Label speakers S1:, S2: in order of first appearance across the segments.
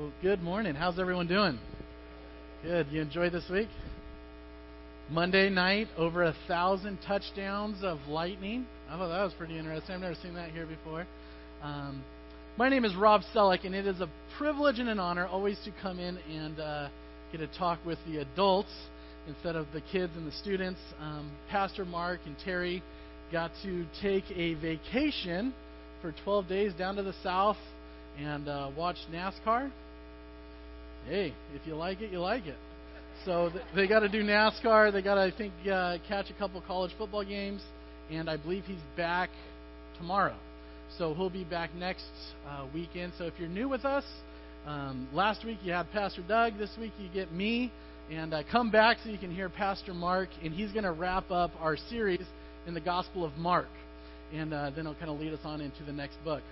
S1: Well, good morning. How's everyone doing? Good. You enjoyed this week? Monday night, over a thousand touchdowns of lightning. I thought that was pretty interesting. I've never seen that here before. Um, my name is Rob Selleck, and it is a privilege and an honor always to come in and uh, get a talk with the adults instead of the kids and the students. Um, Pastor Mark and Terry got to take a vacation for 12 days down to the south and uh, watch NASCAR. Hey, if you like it, you like it. So th- they got to do NASCAR. They got to, I think, uh, catch a couple college football games, and I believe he's back tomorrow. So he'll be back next uh, weekend. So if you're new with us, um, last week you had Pastor Doug. This week you get me. And uh, come back so you can hear Pastor Mark, and he's going to wrap up our series in the Gospel of Mark. And uh, then he'll kind of lead us on into the next book.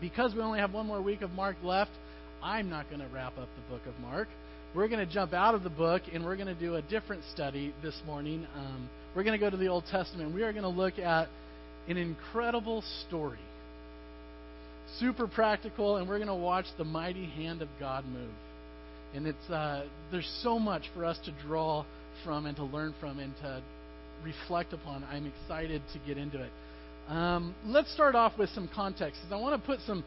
S1: Because we only have one more week of Mark left, I'm not going to wrap up the book of Mark. We're going to jump out of the book, and we're going to do a different study this morning. Um, we're going to go to the Old Testament. We are going to look at an incredible story. Super practical, and we're going to watch the mighty hand of God move. And it's uh, there's so much for us to draw from and to learn from and to reflect upon. I'm excited to get into it. Um, let's start off with some context. I want to put some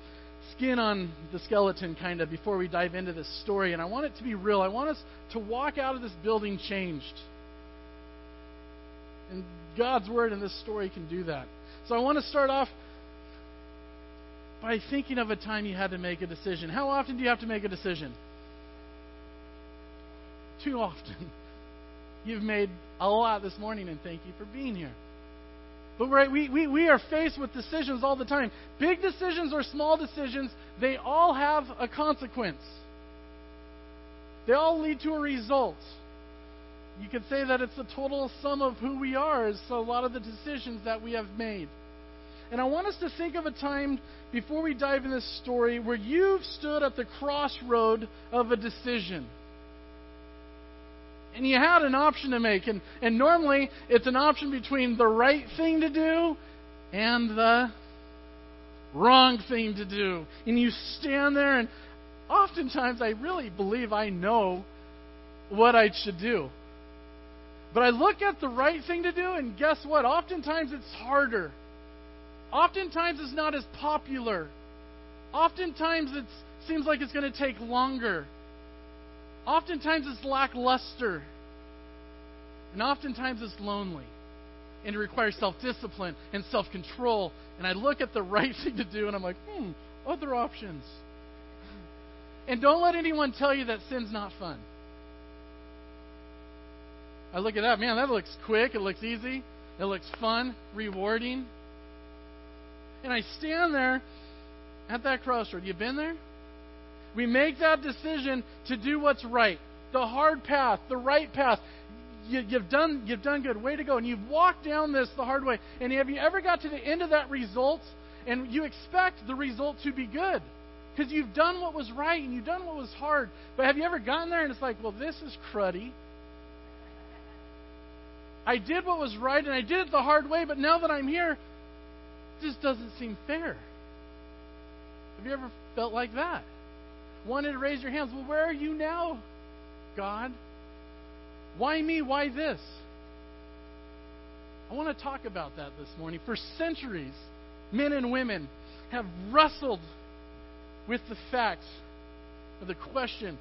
S1: skin on the skeleton kind of before we dive into this story, and I want it to be real. I want us to walk out of this building changed. And God's word in this story can do that. So I want to start off by thinking of a time you had to make a decision. How often do you have to make a decision? Too often. You've made a lot this morning, and thank you for being here. But right, we, we, we are faced with decisions all the time. Big decisions or small decisions, they all have a consequence. They all lead to a result. You could say that it's the total sum of who we are, is a lot of the decisions that we have made. And I want us to think of a time before we dive in this story where you've stood at the crossroad of a decision and you had an option to make. And, and normally it's an option between the right thing to do and the wrong thing to do. And you stand there, and oftentimes I really believe I know what I should do. But I look at the right thing to do, and guess what? Oftentimes it's harder. Oftentimes it's not as popular. Oftentimes it seems like it's going to take longer. Oftentimes it's lackluster. And oftentimes it's lonely. And it requires self discipline and self control. And I look at the right thing to do and I'm like, hmm, other options. And don't let anyone tell you that sin's not fun. I look at that, man, that looks quick, it looks easy, it looks fun, rewarding. And I stand there at that crossroad. You been there? We make that decision to do what's right. The hard path, the right path. You, have done you've done good. Way to go. And you've walked down this the hard way. And have you ever got to the end of that result and you expect the result to be good? Because you've done what was right and you've done what was hard. But have you ever gotten there and it's like, well, this is cruddy. I did what was right and I did it the hard way, but now that I'm here, this doesn't seem fair. Have you ever felt like that? Wanted to raise your hands. Well, where are you now, God? Why me? Why this? I want to talk about that this morning. For centuries, men and women have wrestled with the fact of the question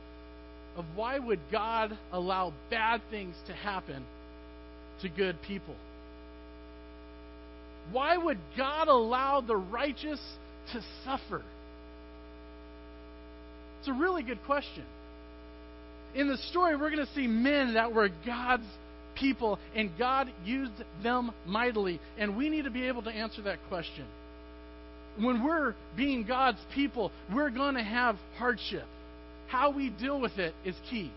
S1: of why would God allow bad things to happen to good people? Why would God allow the righteous to suffer? It's a really good question. In the story, we're going to see men that were God's people, and God used them mightily. And we need to be able to answer that question. When we're being God's people, we're going to have hardship. How we deal with it is key.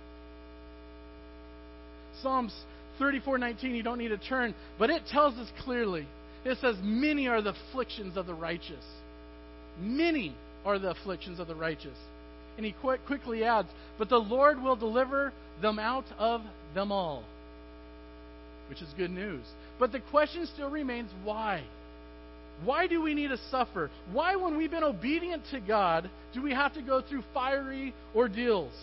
S1: Psalms 34:19, you don't need to turn, but it tells us clearly. It says, "Many are the afflictions of the righteous. Many are the afflictions of the righteous." And he quickly adds, But the Lord will deliver them out of them all. Which is good news. But the question still remains why? Why do we need to suffer? Why, when we've been obedient to God, do we have to go through fiery ordeals?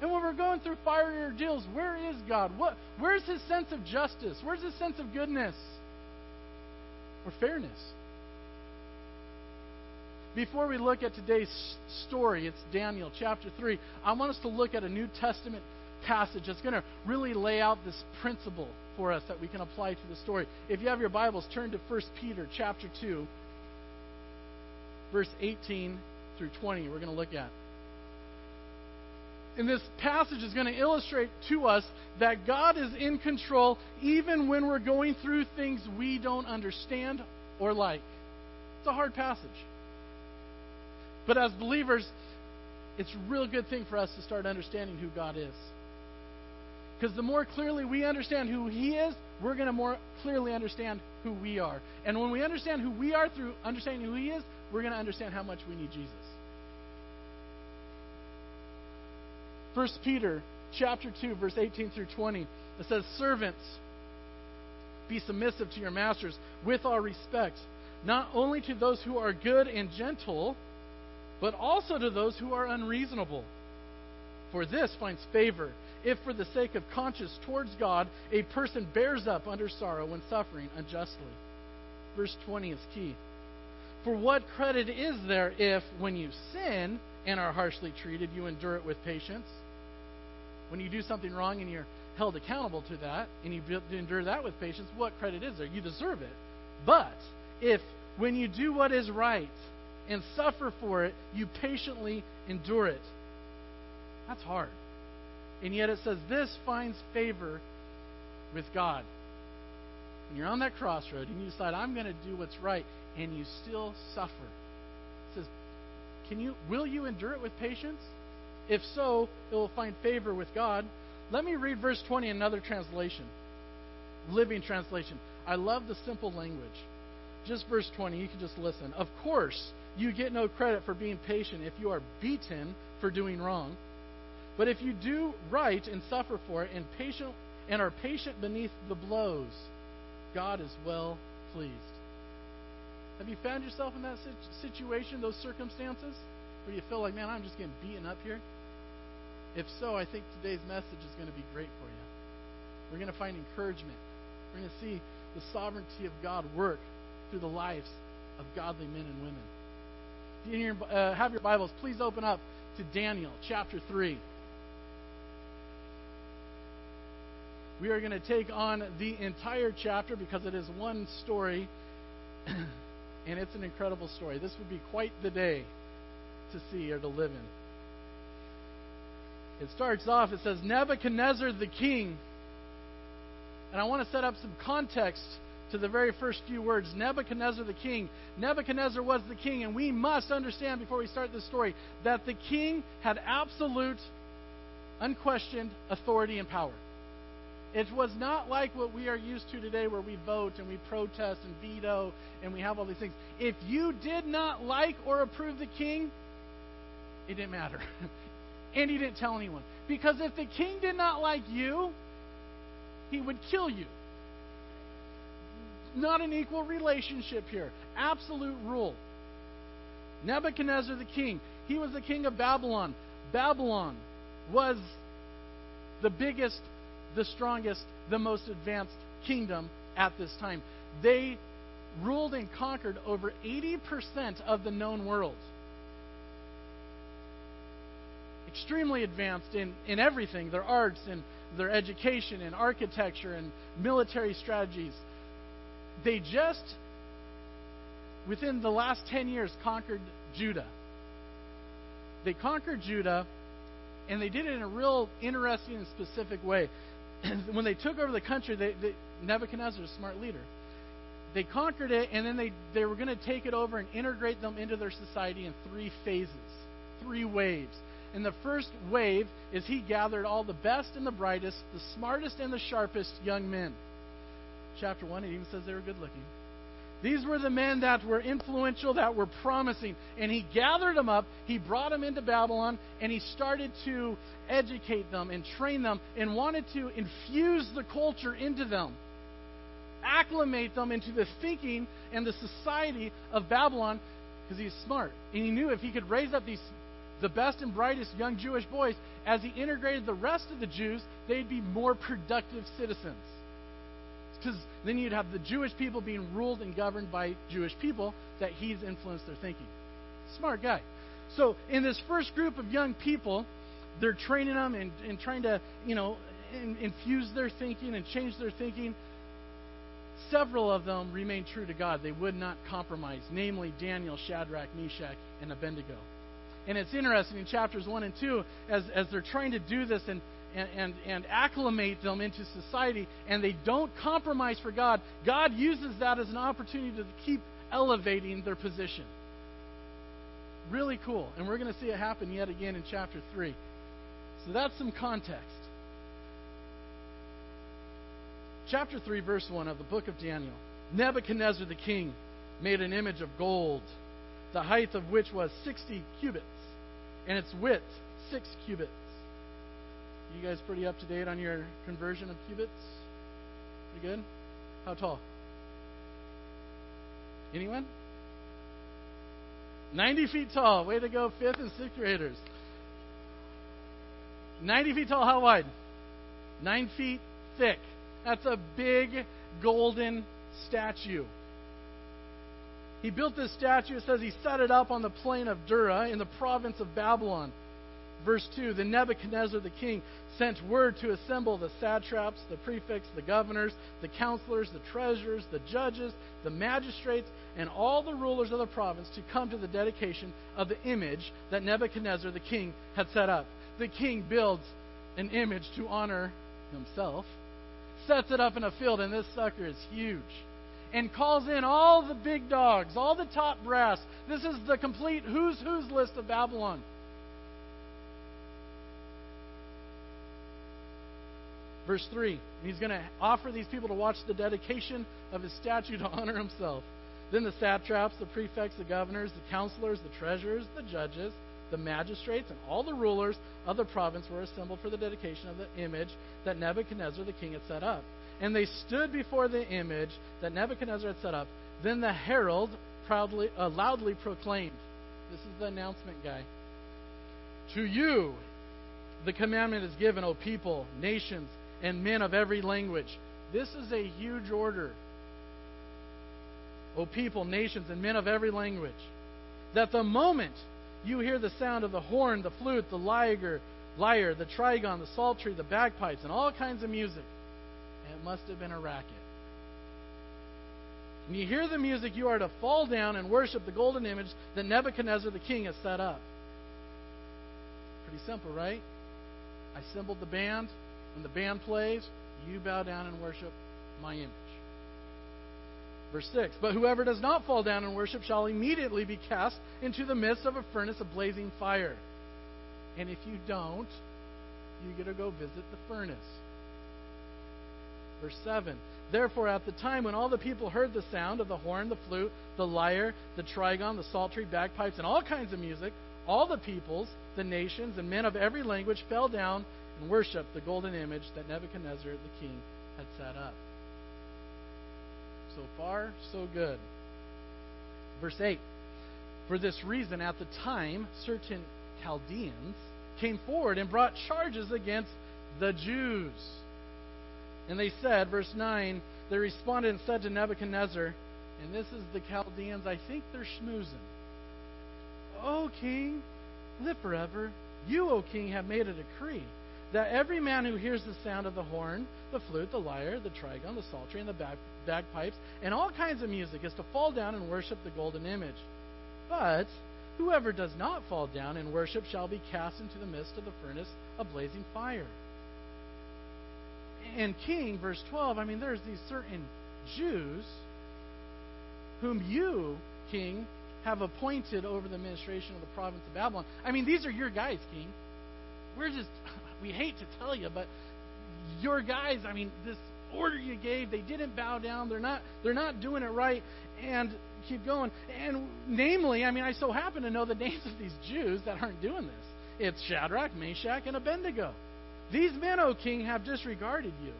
S1: And when we're going through fiery ordeals, where is God? What, where's his sense of justice? Where's his sense of goodness or fairness? Before we look at today's story, it's Daniel chapter 3. I want us to look at a New Testament passage that's going to really lay out this principle for us that we can apply to the story. If you have your Bibles, turn to 1 Peter chapter 2, verse 18 through 20. We're going to look at. And this passage is going to illustrate to us that God is in control even when we're going through things we don't understand or like. It's a hard passage. But as believers, it's a real good thing for us to start understanding who God is. Because the more clearly we understand who He is, we're going to more clearly understand who we are. And when we understand who we are through understanding who He is, we're going to understand how much we need Jesus. 1 Peter chapter 2 verse 18 through 20 it says servants be submissive to your masters with all respect not only to those who are good and gentle but also to those who are unreasonable for this finds favor if for the sake of conscience towards God a person bears up under sorrow when suffering unjustly verse 20 is key for what credit is there if when you sin and are harshly treated you endure it with patience when you do something wrong and you're held accountable to that, and you endure that with patience, what credit is there? You deserve it. But if when you do what is right and suffer for it, you patiently endure it, that's hard. And yet it says this finds favor with God. And you're on that crossroad and you decide, I'm going to do what's right, and you still suffer. It says, Can you will you endure it with patience? If so, it will find favor with God. Let me read verse 20 in another translation. Living translation. I love the simple language. Just verse 20, you can just listen. Of course, you get no credit for being patient if you are beaten for doing wrong. But if you do right and suffer for it and patient and are patient beneath the blows, God is well pleased. Have you found yourself in that situation, those circumstances, where you feel like, man, I'm just getting beaten up here? If so, I think today's message is going to be great for you. We're going to find encouragement. We're going to see the sovereignty of God work through the lives of godly men and women. You uh, have your Bibles, please open up to Daniel chapter 3. We are going to take on the entire chapter because it is one story, and it's an incredible story. This would be quite the day to see or to live in. It starts off, it says, Nebuchadnezzar the king. And I want to set up some context to the very first few words Nebuchadnezzar the king. Nebuchadnezzar was the king, and we must understand before we start this story that the king had absolute, unquestioned authority and power. It was not like what we are used to today where we vote and we protest and veto and we have all these things. If you did not like or approve the king, it didn't matter. And he didn't tell anyone. Because if the king did not like you, he would kill you. Not an equal relationship here. Absolute rule. Nebuchadnezzar the king, he was the king of Babylon. Babylon was the biggest, the strongest, the most advanced kingdom at this time. They ruled and conquered over 80% of the known world extremely advanced in, in everything their arts and their education and architecture and military strategies. They just, within the last 10 years, conquered Judah. They conquered Judah, and they did it in a real interesting and specific way. when they took over the country, they, they, Nebuchadnezzar, a smart leader, they conquered it, and then they, they were going to take it over and integrate them into their society in three phases, three waves. And the first wave is he gathered all the best and the brightest, the smartest and the sharpest young men. Chapter 1, it even says they were good looking. These were the men that were influential, that were promising. And he gathered them up, he brought them into Babylon, and he started to educate them and train them and wanted to infuse the culture into them. acclimate them into the thinking and the society of Babylon because he's smart. And he knew if he could raise up these the best and brightest young Jewish boys, as he integrated the rest of the Jews, they'd be more productive citizens. Because then you'd have the Jewish people being ruled and governed by Jewish people that he's influenced their thinking. Smart guy. So in this first group of young people, they're training them and, and trying to, you know, in, infuse their thinking and change their thinking. Several of them remained true to God. They would not compromise, namely Daniel, Shadrach, Meshach, and Abednego. And it's interesting in chapters 1 and 2, as, as they're trying to do this and, and, and, and acclimate them into society, and they don't compromise for God, God uses that as an opportunity to keep elevating their position. Really cool. And we're going to see it happen yet again in chapter 3. So that's some context. Chapter 3, verse 1 of the book of Daniel. Nebuchadnezzar the king made an image of gold, the height of which was 60 cubits, and its width 6 cubits. You guys pretty up to date on your conversion of cubits? Pretty good? How tall? Anyone? 90 feet tall. Way to go, fifth and sixth graders. 90 feet tall. How wide? 9 feet thick. That's a big golden statue. He built this statue. It says he set it up on the plain of Dura in the province of Babylon. Verse 2 The Nebuchadnezzar the king sent word to assemble the satraps, the prefects, the governors, the counselors, the treasurers, the judges, the magistrates, and all the rulers of the province to come to the dedication of the image that Nebuchadnezzar the king had set up. The king builds an image to honor himself sets it up in a field, and this sucker is huge. And calls in all the big dogs, all the top brass. This is the complete who's who's list of Babylon. Verse 3 He's going to offer these people to watch the dedication of his statue to honor himself. Then the satraps, the prefects, the governors, the counselors, the treasurers, the judges, the magistrates and all the rulers of the province were assembled for the dedication of the image that Nebuchadnezzar the king had set up. And they stood before the image that Nebuchadnezzar had set up. Then the herald proudly, uh, loudly proclaimed, This is the announcement guy. To you the commandment is given, O people, nations, and men of every language. This is a huge order. O people, nations, and men of every language. That the moment you hear the sound of the horn, the flute, the lyre, lyre, the trigon, the psaltery, the bagpipes, and all kinds of music. And it must have been a racket. When you hear the music, you are to fall down and worship the golden image that Nebuchadnezzar the king has set up. Pretty simple, right? I assembled the band. When the band plays, you bow down and worship my image. Verse 6 But whoever does not fall down and worship shall immediately be cast into the midst of a furnace of blazing fire. And if you don't, you get to go visit the furnace. Verse 7 Therefore, at the time when all the people heard the sound of the horn, the flute, the lyre, the trigon, the psaltery, bagpipes, and all kinds of music, all the peoples, the nations, and men of every language fell down and worshiped the golden image that Nebuchadnezzar the king had set up. So far, so good. Verse 8 For this reason, at the time, certain Chaldeans came forward and brought charges against the Jews. And they said, verse 9, they responded and said to Nebuchadnezzar, and this is the Chaldeans, I think they're schmoozing. O king, live forever. You, O king, have made a decree that every man who hears the sound of the horn, the flute, the lyre, the trigon, the psaltery, and the bag, bagpipes, and all kinds of music is to fall down and worship the golden image. But whoever does not fall down and worship shall be cast into the midst of the furnace of blazing fire. And King, verse 12, I mean, there's these certain Jews whom you, King, have appointed over the administration of the province of Babylon. I mean, these are your guys, King. We're just we hate to tell you, but your guys, I mean, this order you gave, they didn't bow down. They're not they're not doing it right. And keep going. And namely, I mean, I so happen to know the names of these Jews that aren't doing this. It's Shadrach, Meshach, and Abednego. These men, O king, have disregarded you.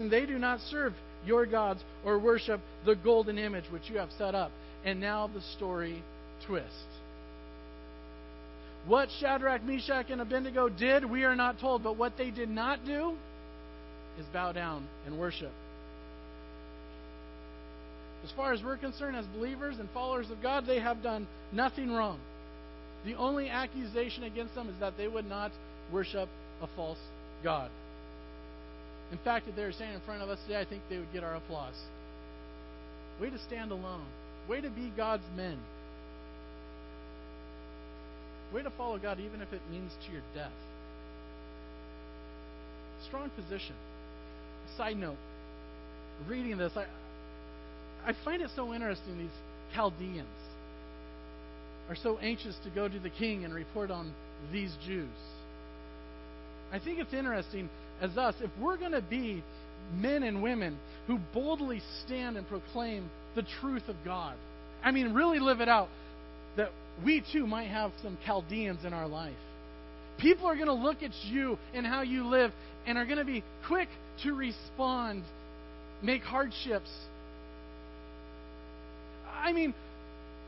S1: And they do not serve your gods or worship the golden image which you have set up. And now the story twists. What Shadrach, Meshach, and Abednego did, we are not told, but what they did not do is bow down and worship. As far as we're concerned, as believers and followers of God, they have done nothing wrong. The only accusation against them is that they would not worship a false God. In fact, if they were standing in front of us today, I think they would get our applause. Way to stand alone. Way to be God's men. Way to follow God, even if it means to your death. Strong position. Side note reading this, I, I find it so interesting these Chaldeans are so anxious to go to the king and report on these Jews. I think it's interesting as us, if we're going to be men and women who boldly stand and proclaim the truth of God, I mean, really live it out, that we too might have some Chaldeans in our life. People are going to look at you and how you live and are going to be quick to respond, make hardships. I mean,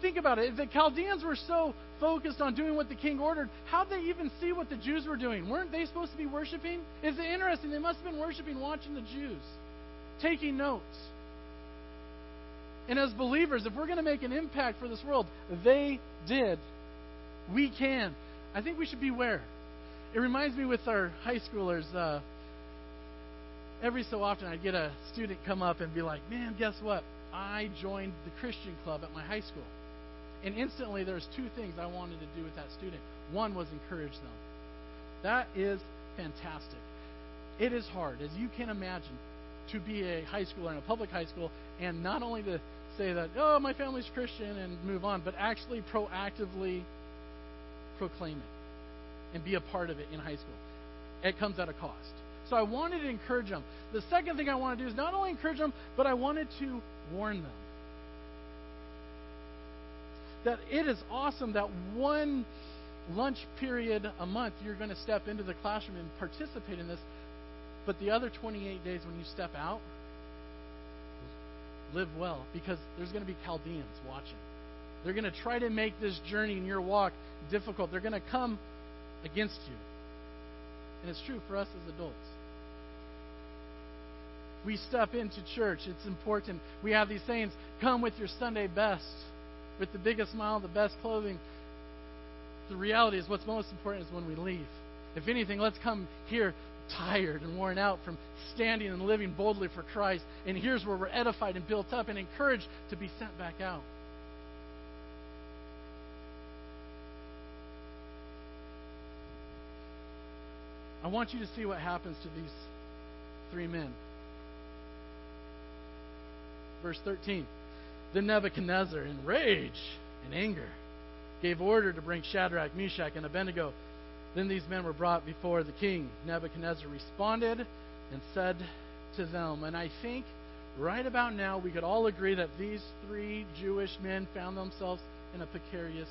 S1: think about it. If the Chaldeans were so focused on doing what the king ordered, how'd they even see what the Jews were doing? Weren't they supposed to be worshiping? Is it interesting? They must have been worshiping, watching the Jews, taking notes. And as believers, if we're going to make an impact for this world, they did. We can. I think we should beware. It reminds me with our high schoolers. Uh, every so often, I'd get a student come up and be like, "Man, guess what? I joined the Christian club at my high school." And instantly, there's two things I wanted to do with that student. One was encourage them. That is fantastic. It is hard, as you can imagine, to be a high schooler in a public high school and not only to say that, oh, my family's Christian and move on, but actually proactively proclaim it and be a part of it in high school. It comes at a cost. So I wanted to encourage them. The second thing I want to do is not only encourage them, but I wanted to warn them that it is awesome that one lunch period a month you're going to step into the classroom and participate in this, but the other 28 days when you step out, live well because there's going to be Chaldeans watching. They're going to try to make this journey in your walk difficult. They're going to come against you. And it's true for us as adults. We step into church, it's important. We have these sayings come with your Sunday best with the biggest smile, the best clothing. The reality is, what's most important is when we leave. If anything, let's come here tired and worn out from standing and living boldly for Christ. And here's where we're edified and built up and encouraged to be sent back out. I want you to see what happens to these three men. Verse 13. Then Nebuchadnezzar, in rage and anger, gave order to bring Shadrach, Meshach, and Abednego. Then these men were brought before the king. Nebuchadnezzar responded and said to them, and I think right about now we could all agree that these three Jewish men found themselves in a precarious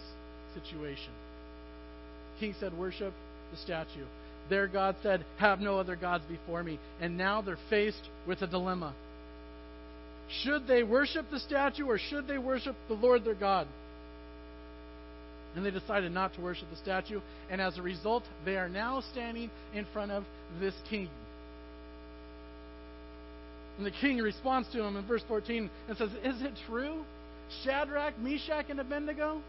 S1: situation. king said, Worship the statue. Their God said, Have no other gods before me. And now they're faced with a dilemma. Should they worship the statue or should they worship the Lord their God? And they decided not to worship the statue, and as a result, they are now standing in front of this king. And the king responds to him in verse 14 and says, Is it true, Shadrach, Meshach, and Abednego?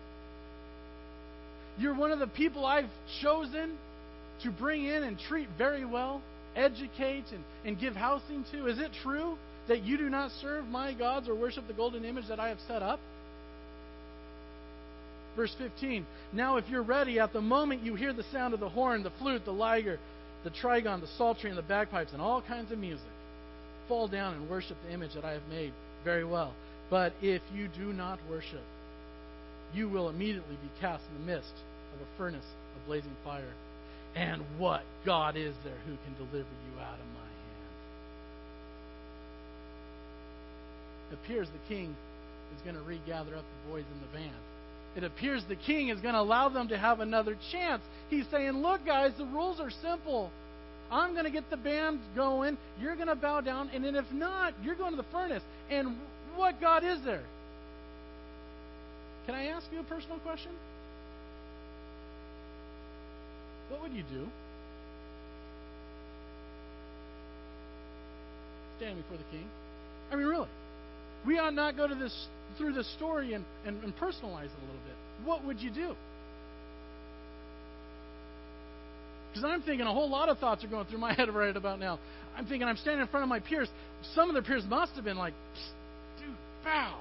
S1: You're one of the people I've chosen to bring in and treat very well, educate, and, and give housing to. Is it true? that you do not serve my gods or worship the golden image that I have set up? Verse 15 Now, if you're ready, at the moment you hear the sound of the horn, the flute, the lyre, the trigon, the psaltery, and the bagpipes, and all kinds of music, fall down and worship the image that I have made very well. But if you do not worship, you will immediately be cast in the midst of a furnace of blazing fire. And what God is there who can deliver you out of my hand. appears the king is going to regather up the boys in the van. It appears the king is going to allow them to have another chance. He's saying, Look, guys, the rules are simple. I'm going to get the band going. You're going to bow down. And then if not, you're going to the furnace. And what God is there? Can I ask you a personal question? What would you do? Stand before the king? I mean, really. We ought not go to this through the story and, and, and personalize it a little bit. What would you do? Because I'm thinking a whole lot of thoughts are going through my head right about now. I'm thinking I'm standing in front of my peers. Some of their peers must have been like, dude, bow.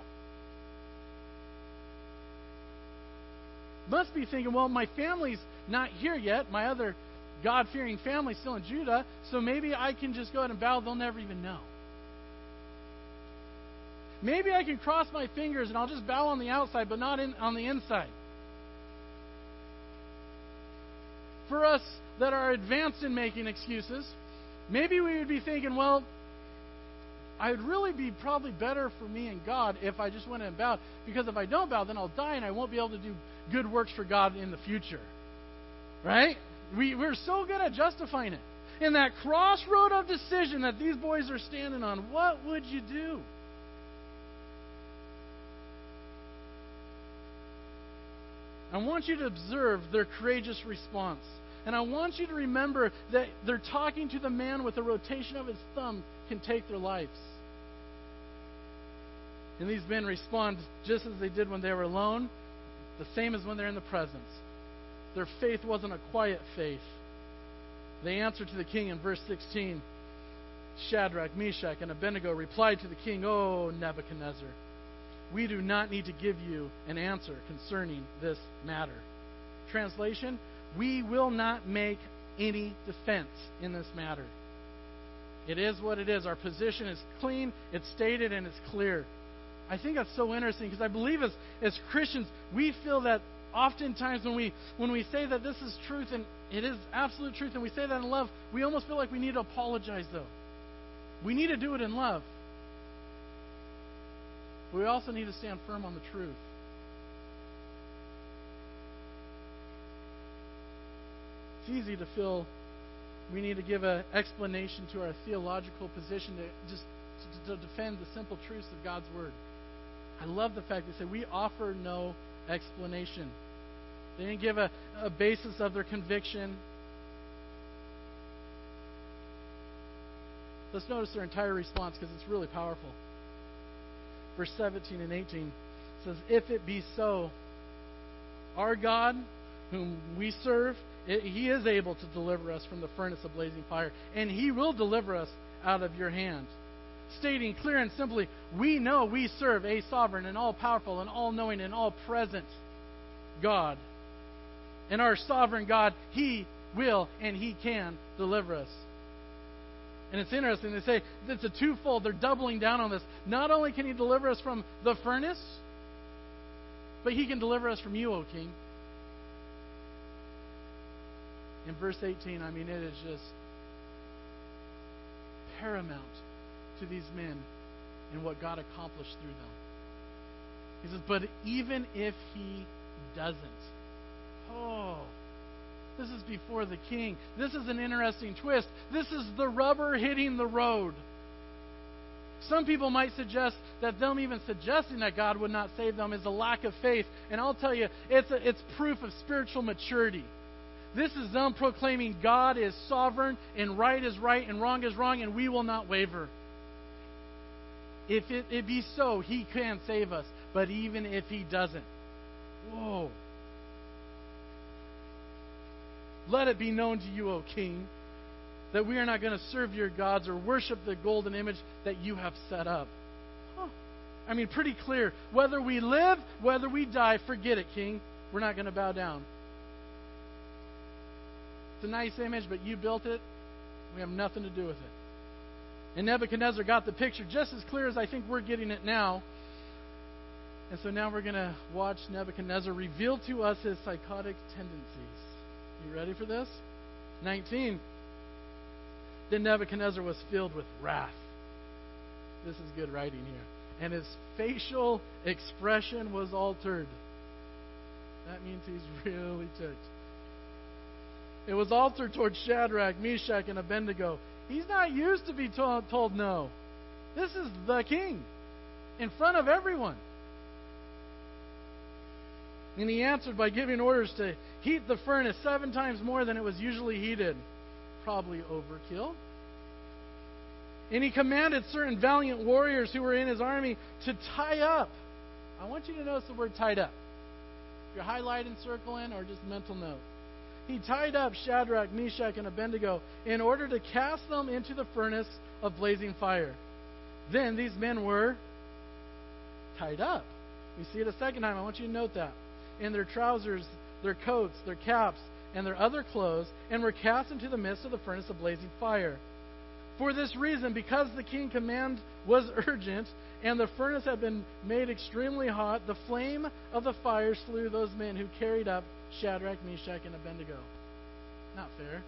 S1: Must be thinking, well, my family's not here yet. My other God fearing family's still in Judah, so maybe I can just go ahead and bow. They'll never even know. Maybe I can cross my fingers and I'll just bow on the outside, but not in, on the inside. For us that are advanced in making excuses, maybe we would be thinking, well, I would really be probably better for me and God if I just went and bowed. Because if I don't bow, then I'll die and I won't be able to do good works for God in the future. Right? We, we're so good at justifying it. In that crossroad of decision that these boys are standing on, what would you do? I want you to observe their courageous response. And I want you to remember that they're talking to the man with a rotation of his thumb can take their lives. And these men respond just as they did when they were alone, the same as when they're in the presence. Their faith wasn't a quiet faith. They answered to the king in verse 16. Shadrach, Meshach, and Abednego replied to the king, O Nebuchadnezzar we do not need to give you an answer concerning this matter. Translation We will not make any defense in this matter. It is what it is. Our position is clean, it's stated, and it's clear. I think that's so interesting because I believe as, as Christians, we feel that oftentimes when we when we say that this is truth and it is absolute truth and we say that in love, we almost feel like we need to apologize though. We need to do it in love. But we also need to stand firm on the truth. It's easy to feel we need to give an explanation to our theological position to just to, defend the simple truths of God's Word. I love the fact they say we offer no explanation. They didn't give a, a basis of their conviction. Let's notice their entire response because it's really powerful verse 17 and 18 says, If it be so, our God, whom we serve, it, he is able to deliver us from the furnace of blazing fire, and he will deliver us out of your hand. Stating clear and simply, we know we serve a sovereign and all powerful and all knowing and all present God. And our sovereign God, He will and He can deliver us. And it's interesting. They say it's a twofold. They're doubling down on this. Not only can He deliver us from the furnace, but He can deliver us from you, O King. In verse 18, I mean, it is just paramount to these men and what God accomplished through them. He says, but even if He doesn't, oh, this is before the king. This is an interesting twist. This is the rubber hitting the road. Some people might suggest that them even suggesting that God would not save them is a lack of faith. And I'll tell you, it's, a, it's proof of spiritual maturity. This is them proclaiming God is sovereign and right is right and wrong is wrong and we will not waver. If it, it be so, He can save us. But even if He doesn't, whoa. Let it be known to you, O King, that we are not going to serve your gods or worship the golden image that you have set up. Huh. I mean, pretty clear. Whether we live, whether we die, forget it, King. We're not going to bow down. It's a nice image, but you built it. We have nothing to do with it. And Nebuchadnezzar got the picture just as clear as I think we're getting it now. And so now we're going to watch Nebuchadnezzar reveal to us his psychotic tendencies. You ready for this? 19. Then Nebuchadnezzar was filled with wrath. This is good writing here. And his facial expression was altered. That means he's really ticked. It was altered towards Shadrach, Meshach, and Abednego. He's not used to be told, told no. This is the king in front of everyone. And he answered by giving orders to heat the furnace seven times more than it was usually heated. Probably overkill. And he commanded certain valiant warriors who were in his army to tie up. I want you to notice the word tied up. If you're highlighting, circling, or just mental note. He tied up Shadrach, Meshach, and Abednego in order to cast them into the furnace of blazing fire. Then these men were tied up. We see it a second time. I want you to note that. In their trousers, their coats, their caps, and their other clothes, and were cast into the midst of the furnace of blazing fire. For this reason, because the king's command was urgent, and the furnace had been made extremely hot, the flame of the fire slew those men who carried up Shadrach, Meshach, and Abednego. Not fair.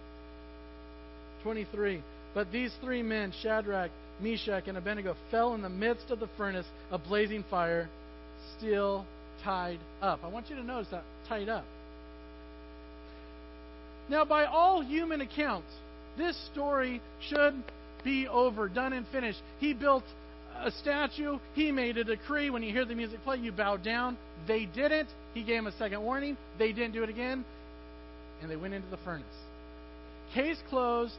S1: 23. But these three men, Shadrach, Meshach, and Abednego, fell in the midst of the furnace of blazing fire, still tied up. I want you to notice that tied up. Now, by all human accounts, this story should be over, done and finished. He built a statue. He made a decree. When you hear the music play, you bow down. They didn't. He gave them a second warning. They didn't do it again. And they went into the furnace. Case closed.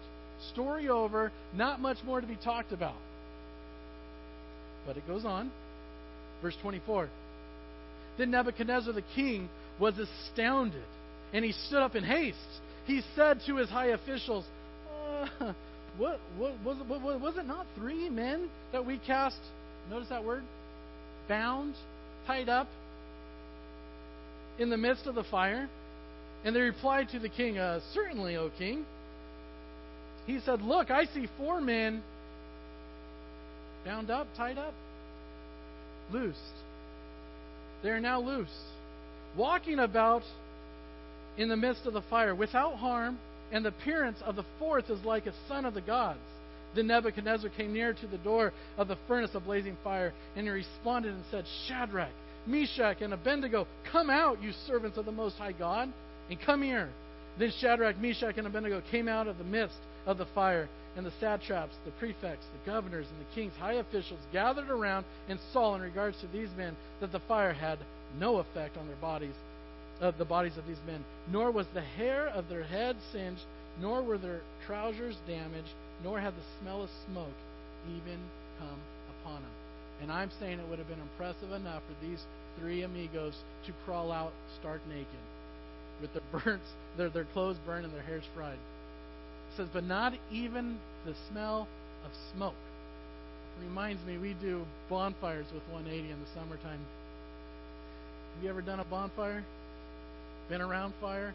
S1: Story over. Not much more to be talked about. But it goes on. Verse 24. Then Nebuchadnezzar the king was astounded, and he stood up in haste. He said to his high officials, uh, what, what, was, it, what, was it not three men that we cast? Notice that word? Bound, tied up in the midst of the fire? And they replied to the king, uh, Certainly, O king. He said, Look, I see four men bound up, tied up, loosed. They are now loose, walking about in the midst of the fire without harm and the appearance of the fourth is like a son of the gods. Then Nebuchadnezzar came near to the door of the furnace of blazing fire, and he responded and said, Shadrach, Meshach, and Abednego, come out, you servants of the Most High God, and come here. Then Shadrach, Meshach, and Abednego came out of the midst of the fire, and the satraps, the prefects, the governors, and the king's high officials gathered around and saw in regards to these men that the fire had no effect on their bodies of the bodies of these men, nor was the hair of their head singed, nor were their trousers damaged, nor had the smell of smoke even come upon them. And I'm saying it would have been impressive enough for these three amigos to crawl out stark naked, with their burnt, their, their clothes burned and their hairs fried. It says, but not even the smell of smoke. Reminds me, we do bonfires with 180 in the summertime. Have you ever done a bonfire? Been around fire.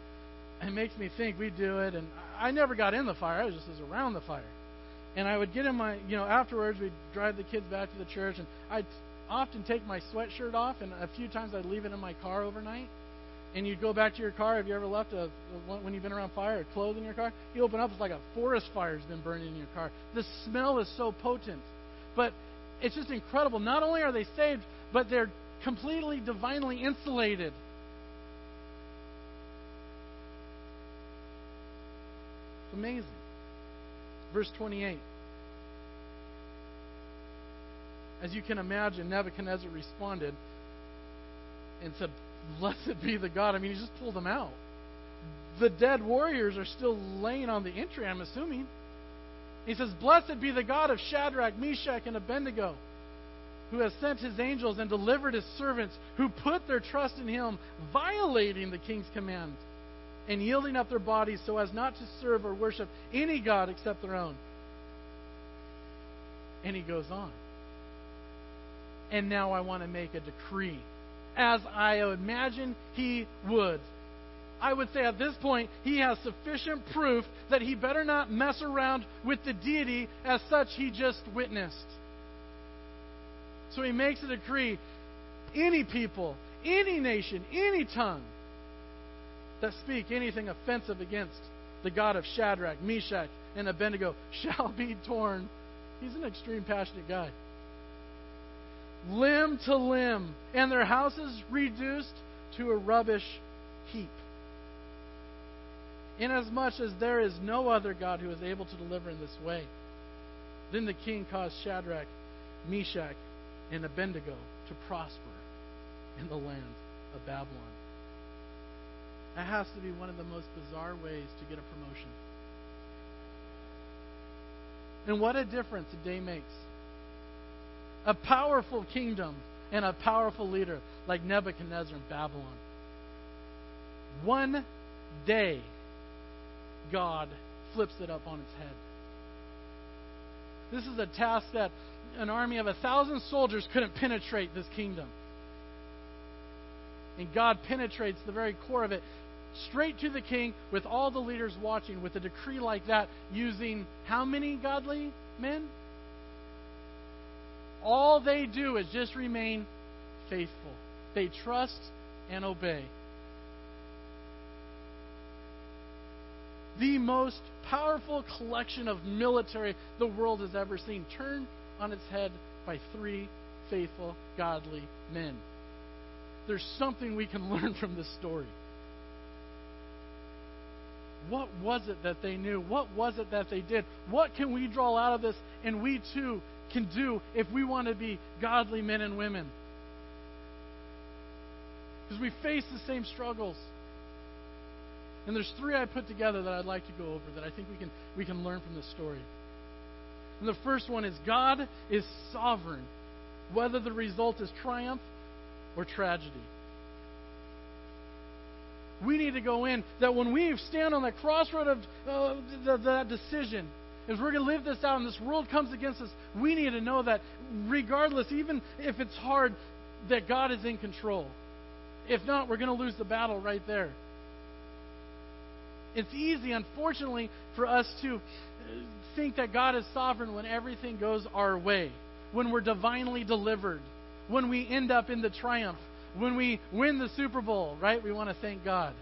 S1: It makes me think we do it, and I never got in the fire. I was just was around the fire, and I would get in my, you know, afterwards we'd drive the kids back to the church, and I'd often take my sweatshirt off, and a few times I'd leave it in my car overnight. And you'd go back to your car. Have you ever left a when you've been around fire, a clothes in your car? You open up, it's like a forest fire's been burning in your car. The smell is so potent, but it's just incredible. Not only are they saved, but they're completely divinely insulated It's amazing. Verse 28. As you can imagine, Nebuchadnezzar responded and said, Blessed be the God. I mean, he just pulled them out. The dead warriors are still laying on the entry, I'm assuming. He says, Blessed be the God of Shadrach, Meshach, and Abednego, who has sent his angels and delivered his servants who put their trust in him, violating the king's command and yielding up their bodies so as not to serve or worship any God except their own. And he goes on. And now I want to make a decree, as I imagine he would. I would say at this point, he has sufficient proof that he better not mess around with the deity as such he just witnessed. So he makes a decree any people, any nation, any tongue that speak anything offensive against the God of Shadrach, Meshach, and Abednego shall be torn. He's an extreme passionate guy. Limb to limb, and their houses reduced to a rubbish heap. inasmuch as there is no other God who is able to deliver in this way. Then the king caused Shadrach, Meshach, and Abednego to prosper in the land of Babylon. That has to be one of the most bizarre ways to get a promotion. And what a difference a day makes. A powerful kingdom and a powerful leader like Nebuchadnezzar in Babylon. One day, God flips it up on its head. This is a task that an army of a thousand soldiers couldn't penetrate this kingdom. And God penetrates the very core of it straight to the king with all the leaders watching with a decree like that using how many godly men? All they do is just remain faithful. They trust and obey. The most powerful collection of military the world has ever seen turned on its head by three faithful, godly men. There's something we can learn from this story. What was it that they knew? What was it that they did? What can we draw out of this and we too can do if we want to be godly men and women? Because we face the same struggles. And there's three I put together that I'd like to go over that I think we can we can learn from this story. And the first one is God is sovereign, whether the result is triumph or tragedy. We need to go in that when we stand on the crossroad of uh, the, that decision, if we're going to live this out and this world comes against us, we need to know that regardless, even if it's hard, that God is in control. If not, we're going to lose the battle right there. It's easy, unfortunately, for us to think that God is sovereign when everything goes our way, when we're divinely delivered, when we end up in the triumph, when we win the Super Bowl, right? We want to thank God.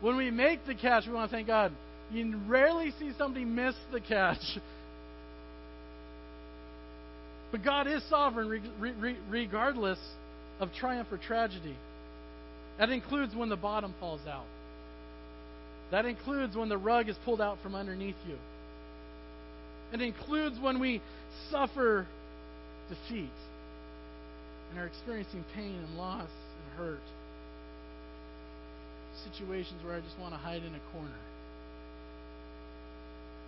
S1: When we make the catch, we want to thank God. You rarely see somebody miss the catch. But God is sovereign regardless of triumph or tragedy. That includes when the bottom falls out. That includes when the rug is pulled out from underneath you. It includes when we suffer defeat and are experiencing pain and loss and hurt. Situations where I just want to hide in a corner.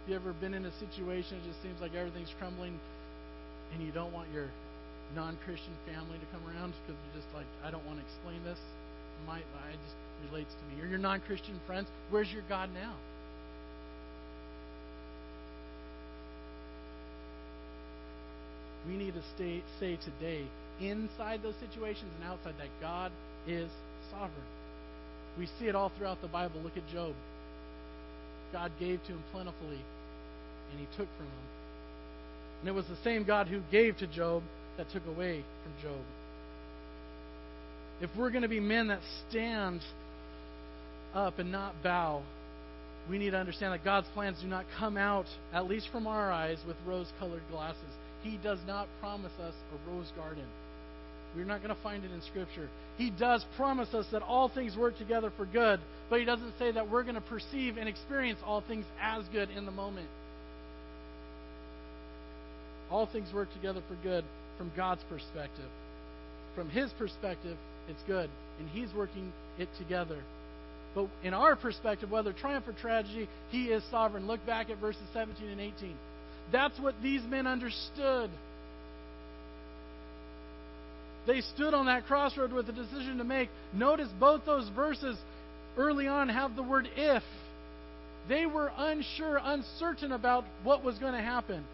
S1: Have you ever been in a situation it just seems like everything's crumbling and you don't want your non Christian family to come around because you're just like, I don't want to explain this? My, I just relates to me. Or your non Christian friends, where's your God now? We need to stay, say today, inside those situations and outside, that God is sovereign. We see it all throughout the Bible. Look at Job. God gave to him plentifully, and he took from him. And it was the same God who gave to Job that took away from Job. If we're going to be men that stand up and not bow, we need to understand that God's plans do not come out, at least from our eyes, with rose colored glasses. He does not promise us a rose garden. We're not going to find it in Scripture. He does promise us that all things work together for good, but He doesn't say that we're going to perceive and experience all things as good in the moment. All things work together for good from God's perspective. From His perspective, it's good, and He's working it together. But in our perspective, whether triumph or tragedy, He is sovereign. Look back at verses 17 and 18. That's what these men understood. They stood on that crossroad with a decision to make. Notice both those verses early on have the word if. They were unsure, uncertain about what was going to happen.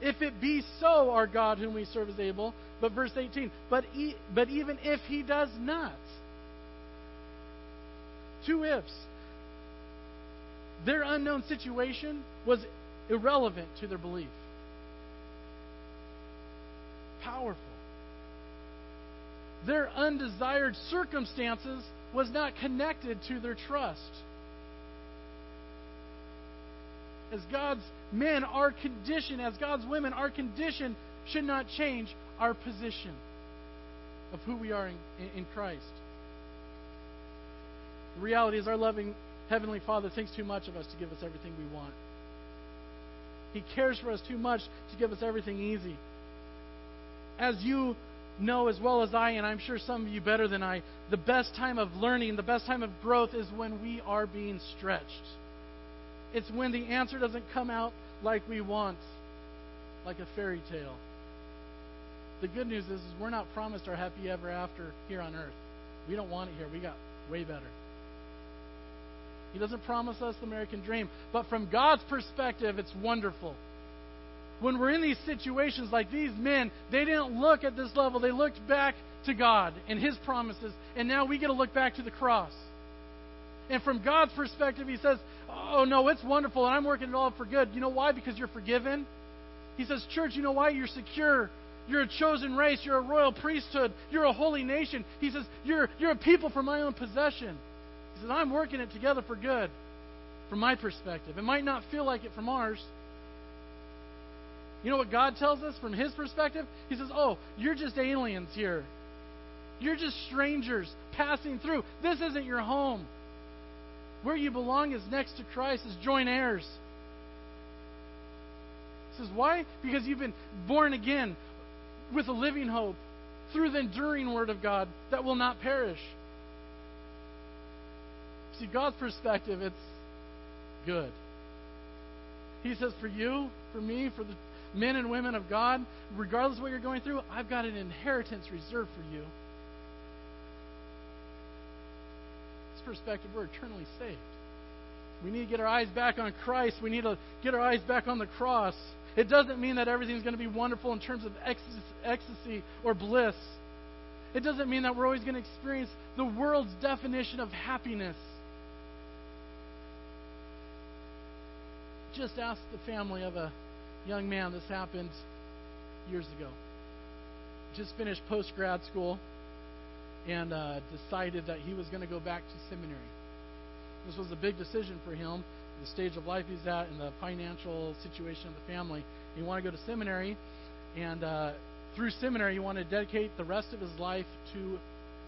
S1: If it be so, our God whom we serve is able. But verse 18, but, e- but even if he does not. Two ifs. Their unknown situation was irrelevant to their belief. Powerful. Their undesired circumstances was not connected to their trust. As God's men, our condition, as God's women, our condition should not change our position of who we are in, in Christ. The reality is, our loving Heavenly Father thinks too much of us to give us everything we want. He cares for us too much to give us everything easy. As you know as well as I, and I'm sure some of you better than I, the best time of learning, the best time of growth is when we are being stretched. It's when the answer doesn't come out like we want, like a fairy tale. The good news is, is we're not promised our happy ever after here on earth. We don't want it here. We got way better. He doesn't promise us the American dream. But from God's perspective, it's wonderful. When we're in these situations like these men, they didn't look at this level. They looked back to God and His promises. And now we get to look back to the cross. And from God's perspective, He says, Oh, no, it's wonderful, and I'm working it all for good. You know why? Because you're forgiven. He says, Church, you know why? You're secure. You're a chosen race. You're a royal priesthood. You're a holy nation. He says, You're, you're a people for my own possession. He says, I'm working it together for good from my perspective. It might not feel like it from ours. You know what God tells us from His perspective? He says, Oh, you're just aliens here. You're just strangers passing through. This isn't your home. Where you belong is next to Christ, as joint heirs. He says, Why? Because you've been born again with a living hope through the enduring Word of God that will not perish. See, God's perspective, it's good. He says, for you, for me, for the men and women of God, regardless of what you're going through, I've got an inheritance reserved for you. This perspective, we're eternally saved. We need to get our eyes back on Christ. We need to get our eyes back on the cross. It doesn't mean that everything's going to be wonderful in terms of ecstasy or bliss. It doesn't mean that we're always going to experience the world's definition of happiness. Just ask the family of a young man. This happened years ago. Just finished post grad school and uh, decided that he was going to go back to seminary. This was a big decision for him, the stage of life he's at, and the financial situation of the family. He wanted to go to seminary, and uh, through seminary, he wanted to dedicate the rest of his life to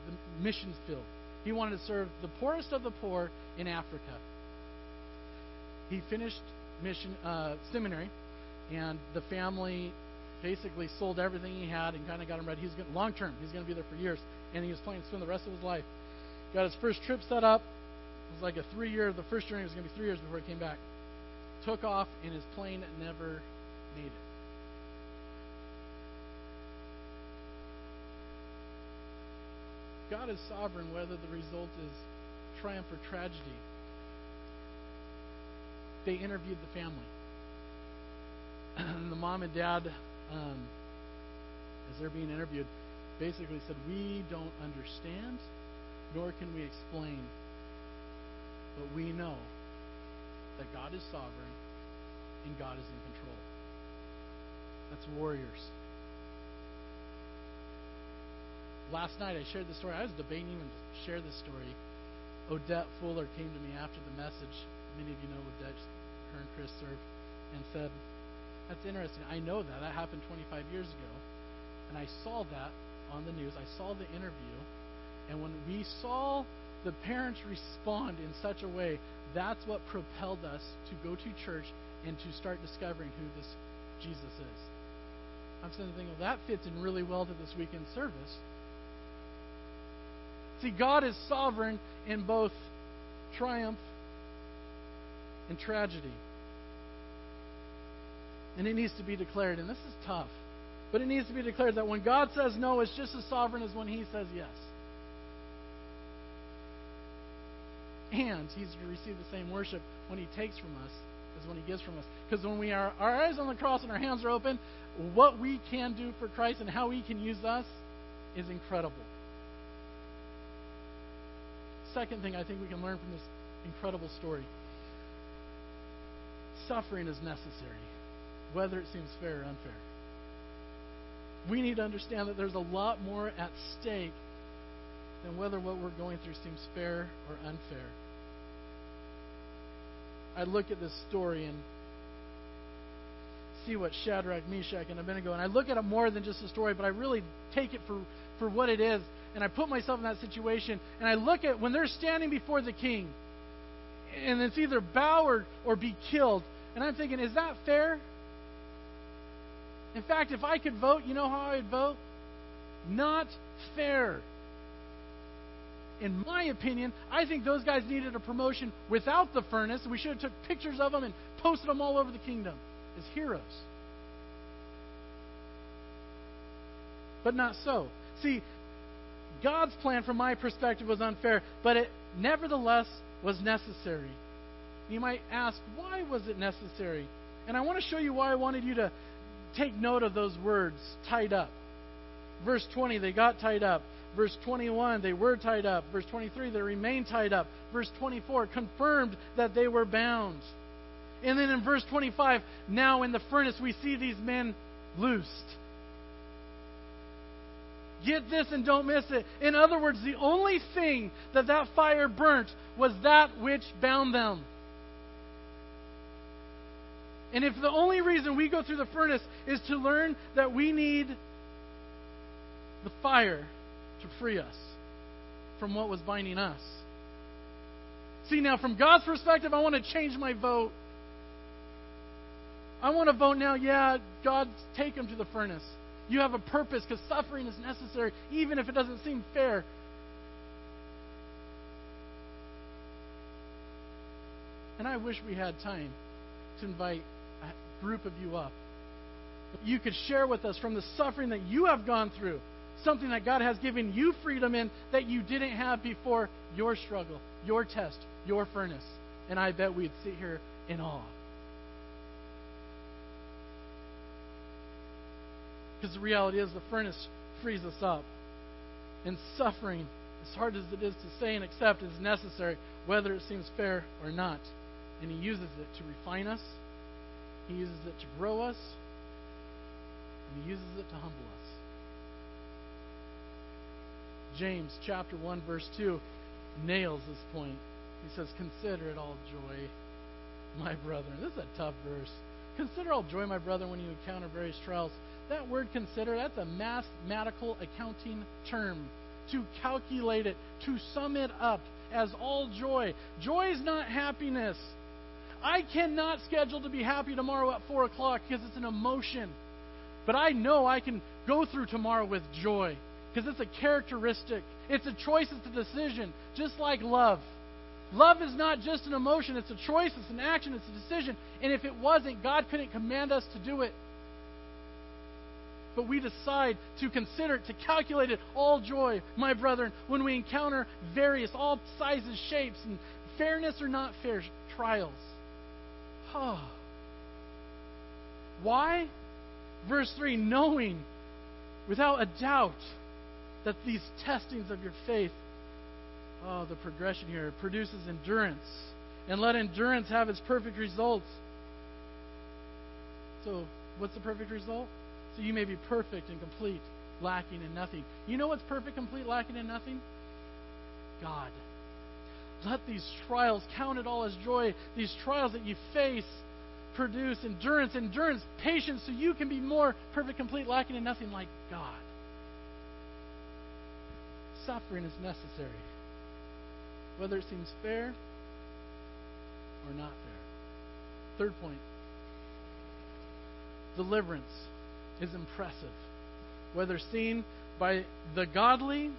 S1: the missions field. He wanted to serve the poorest of the poor in Africa. He finished mission uh, seminary, and the family basically sold everything he had and kind of got him ready. He's going long term. He's going to be there for years, and he was planning to spend the rest of his life. Got his first trip set up. It was like a three year. The first journey was going to be three years before he came back. Took off, and his plane never made it. God is sovereign whether the result is triumph or tragedy. They interviewed the family the mom and dad, um, as they're being interviewed, basically said, We don't understand, nor can we explain, but we know that God is sovereign and God is in control. That's warriors. Last night I shared the story. I was debating even to share this story. Odette Fuller came to me after the message. Many of you know Odette, her and Chris served, and said, that's interesting. I know that. That happened 25 years ago. And I saw that on the news. I saw the interview. And when we saw the parents respond in such a way, that's what propelled us to go to church and to start discovering who this Jesus is. I'm sitting thinking, well, that fits in really well to this weekend service. See, God is sovereign in both triumph and tragedy. And it needs to be declared. And this is tough. But it needs to be declared that when God says no, it's just as sovereign as when He says yes. And He's to receive the same worship when He takes from us as when He gives from us. Because when we are our eyes on the cross and our hands are open, what we can do for Christ and how He can use us is incredible. Second thing I think we can learn from this incredible story suffering is necessary whether it seems fair or unfair. We need to understand that there's a lot more at stake than whether what we're going through seems fair or unfair. I look at this story and see what Shadrach, Meshach, and Abednego, and I look at it more than just a story, but I really take it for, for what it is, and I put myself in that situation, and I look at when they're standing before the king, and it's either bow or, or be killed. And I'm thinking, is that fair? In fact, if I could vote, you know how I would vote? Not fair. In my opinion, I think those guys needed a promotion without the furnace. We should have took pictures of them and posted them all over the kingdom as heroes. But not so. See, God's plan from my perspective was unfair, but it nevertheless was necessary. You might ask, why was it necessary? And I want to show you why I wanted you to take note of those words, tied up. Verse 20, they got tied up. Verse 21, they were tied up. Verse 23, they remained tied up. Verse 24, confirmed that they were bound. And then in verse 25, now in the furnace, we see these men loosed. Get this and don't miss it. In other words, the only thing that that fire burnt was that which bound them. And if the only reason we go through the furnace is to learn that we need the fire to free us from what was binding us. See, now from God's perspective, I want to change my vote. I want to vote now, yeah, God, take him to the furnace. You have a purpose because suffering is necessary, even if it doesn't seem fair. And I wish we had time to invite group of you up. You could share with us from the suffering that you have gone through, something that God has given you freedom in that you didn't have before your struggle, your test, your furnace. And I bet we'd sit here in awe. Because the reality is, the furnace frees us up. And suffering, as hard as it is to say and accept, is necessary, whether it seems fair or not. And He uses it to refine us, He uses it to grow us, and He uses it to humble us. James chapter 1, verse 2 nails this point. He says, Consider it all joy, my brethren. This is a tough verse. Consider all joy, my brother, when you encounter various trials that word consider, that's a mathematical accounting term. To calculate it, to sum it up as all joy. Joy is not happiness. I cannot schedule to be happy tomorrow at 4 o'clock because it's an emotion. But I know I can go through tomorrow with joy because it's a characteristic. It's a choice, it's a decision, just like love. Love is not just an emotion, it's a choice, it's an action, it's a decision. And if it wasn't, God couldn't command us to do it but we decide to consider it, to calculate it all joy, my brethren, when we encounter various, all sizes, shapes, and fairness or not fair trials. Oh. Why? Verse 3 knowing without a doubt that these testings of your faith, oh, the progression here, produces endurance. And let endurance have its perfect results. So, what's the perfect result? so you may be perfect and complete, lacking in nothing. You know what's perfect, complete, lacking in nothing? God. Let these trials, count it all as joy, these trials that you face, produce endurance, endurance, patience, so you can be more perfect, complete, lacking in nothing like God. Suffering is necessary, whether it seems fair or not fair. Third point deliverance is impressive, whether seen by the godly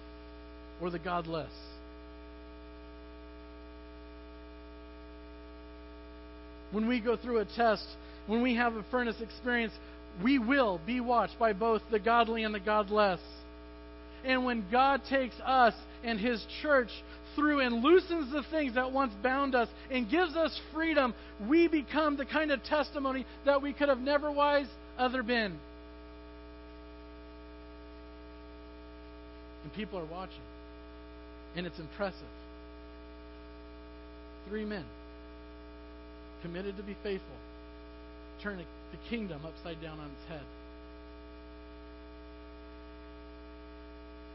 S1: or the godless. When we go through a test, when we have a furnace experience, we will be watched by both the godly and the godless. And when God takes us and His church through and loosens the things that once bound us and gives us freedom, we become the kind of testimony that we could have never wise other been. And people are watching. And it's impressive. Three men committed to be faithful turn the kingdom upside down on its head.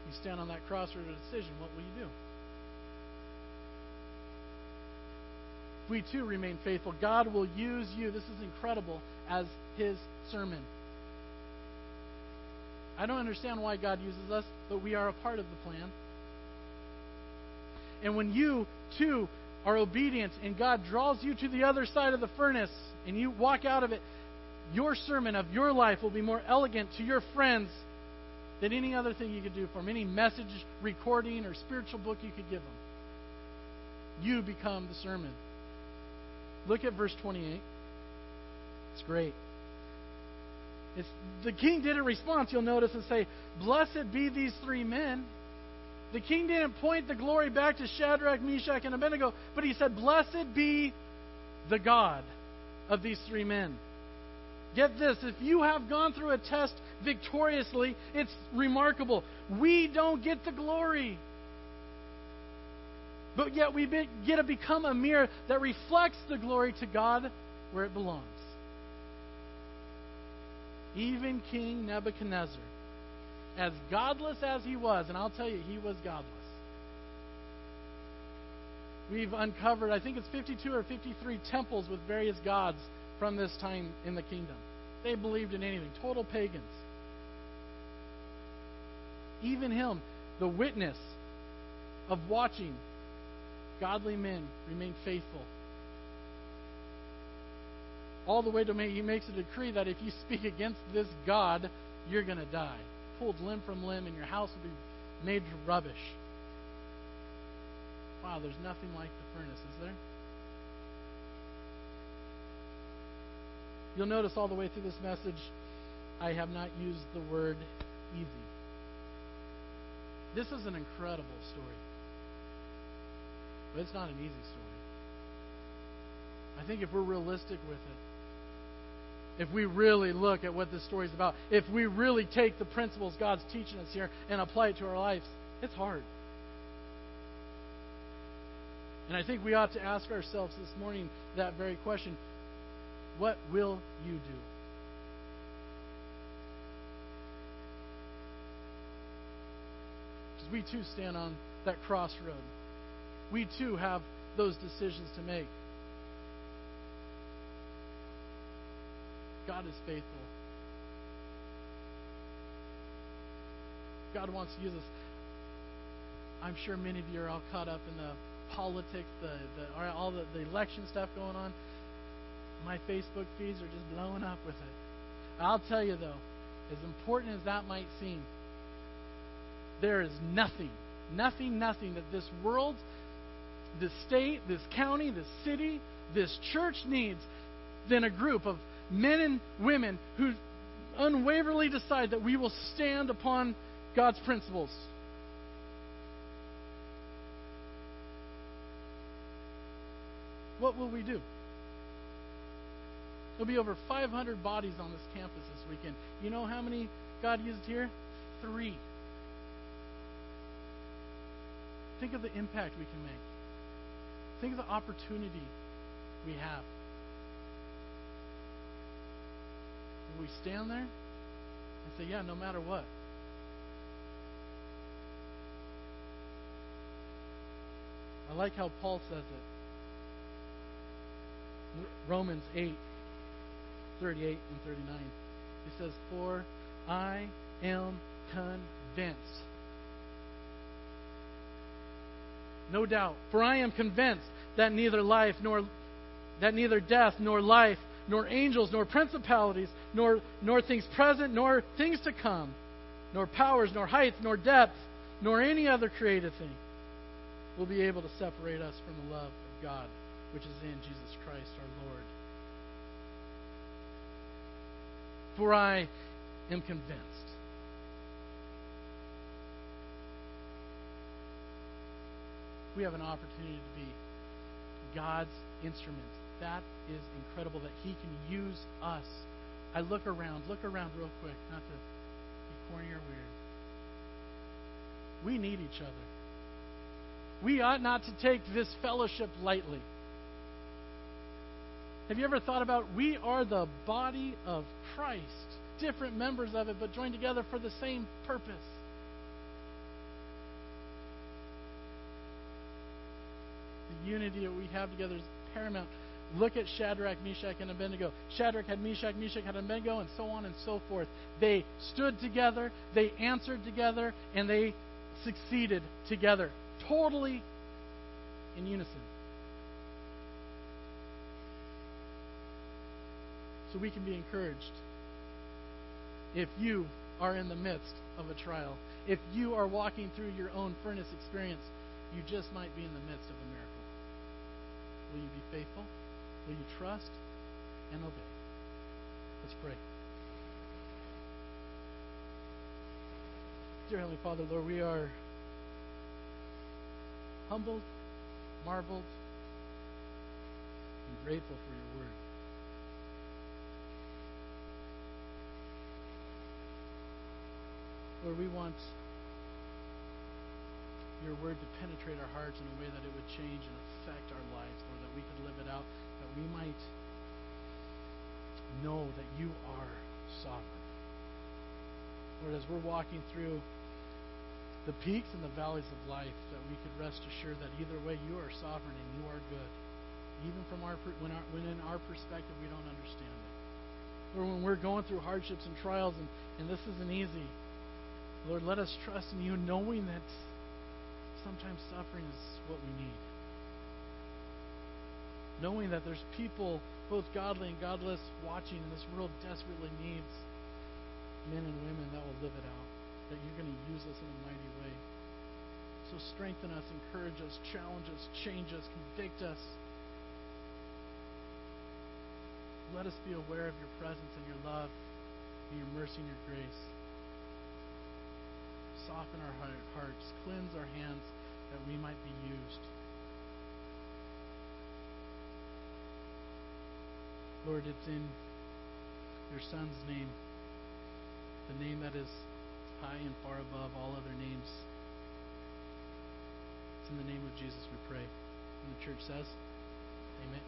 S1: You stand on that crossroad of decision, what will you do? If we too remain faithful, God will use you, this is incredible, as His sermon. I don't understand why God uses us, but we are a part of the plan. And when you, too, are obedient and God draws you to the other side of the furnace and you walk out of it, your sermon of your life will be more elegant to your friends than any other thing you could do for them, any message recording or spiritual book you could give them. You become the sermon. Look at verse 28. It's great. It's, the king didn't respond, you'll notice, and say, Blessed be these three men. The king didn't point the glory back to Shadrach, Meshach, and Abednego, but he said, Blessed be the God of these three men. Get this if you have gone through a test victoriously, it's remarkable. We don't get the glory. But yet we get to become a mirror that reflects the glory to God where it belongs. Even King Nebuchadnezzar, as godless as he was, and I'll tell you, he was godless. We've uncovered, I think it's 52 or 53 temples with various gods from this time in the kingdom. They believed in anything, total pagans. Even him, the witness of watching godly men remain faithful. All the way to make, he makes a decree that if you speak against this God, you're going to die. Pulled limb from limb, and your house will be made rubbish. Wow, there's nothing like the furnace, is there? You'll notice all the way through this message, I have not used the word easy. This is an incredible story. But it's not an easy story. I think if we're realistic with it, if we really look at what this story is about, if we really take the principles God's teaching us here and apply it to our lives, it's hard. And I think we ought to ask ourselves this morning that very question What will you do? Because we too stand on that crossroad we too have those decisions to make. God is faithful. God wants to use us. I'm sure many of you are all caught up in the politics, the, the all the, the election stuff going on. My Facebook feeds are just blowing up with it. I'll tell you though, as important as that might seem, there is nothing, nothing, nothing that this world this state, this county, this city, this church needs than a group of men and women who unwaveringly decide that we will stand upon God's principles. What will we do? There'll be over 500 bodies on this campus this weekend. You know how many God used here? Three. Think of the impact we can make. Think of the opportunity we have. When we stand there and say, yeah, no matter what. I like how Paul says it. Romans 8, 38 and 39. He says, For I am convinced no doubt. For I am convinced that neither life nor that neither death nor life nor angels nor principalities nor nor things present nor things to come nor powers nor heights, nor depth nor any other created thing will be able to separate us from the love of God which is in Jesus Christ our Lord. For I am convinced we have an opportunity to be God's instruments. That is incredible that He can use us. I look around, look around real quick, not to be corny or weird. We need each other. We ought not to take this fellowship lightly. Have you ever thought about we are the body of Christ, different members of it, but joined together for the same purpose? The unity that we have together is paramount. Look at Shadrach, Meshach, and Abednego. Shadrach had Meshach, Meshach had Abednego, and so on and so forth. They stood together, they answered together, and they succeeded together, totally in unison. So we can be encouraged if you are in the midst of a trial, if you are walking through your own furnace experience, you just might be in the midst of a miracle. Will you be faithful? Will you trust and obey? Let's pray. Dear Heavenly Father, Lord, we are humbled, marveled, and grateful for your word. Lord, we want your word to penetrate our hearts in a way that it would change and affect our lives, Lord, that we could live it out, that we might know that you are sovereign. Lord, as we're walking through the peaks and the valleys of life, that we could rest assured that either way you are sovereign and you are good, even from our when, our, when in our perspective we don't understand it. Lord, when we're going through hardships and trials, and, and this isn't easy, Lord, let us trust in you, knowing that sometimes suffering is what we need. Knowing that there's people, both godly and godless, watching, and this world desperately needs men and women that will live it out. That you're going to use us in a mighty way. So strengthen us, encourage us, challenge us, change us, convict us. Let us be aware of your presence and your love, and your mercy and your grace soften our hearts, cleanse our hands that we might be used. Lord, it's in your Son's name, the name that is high and far above all other names. It's in the name of Jesus we pray. And the church says, Amen.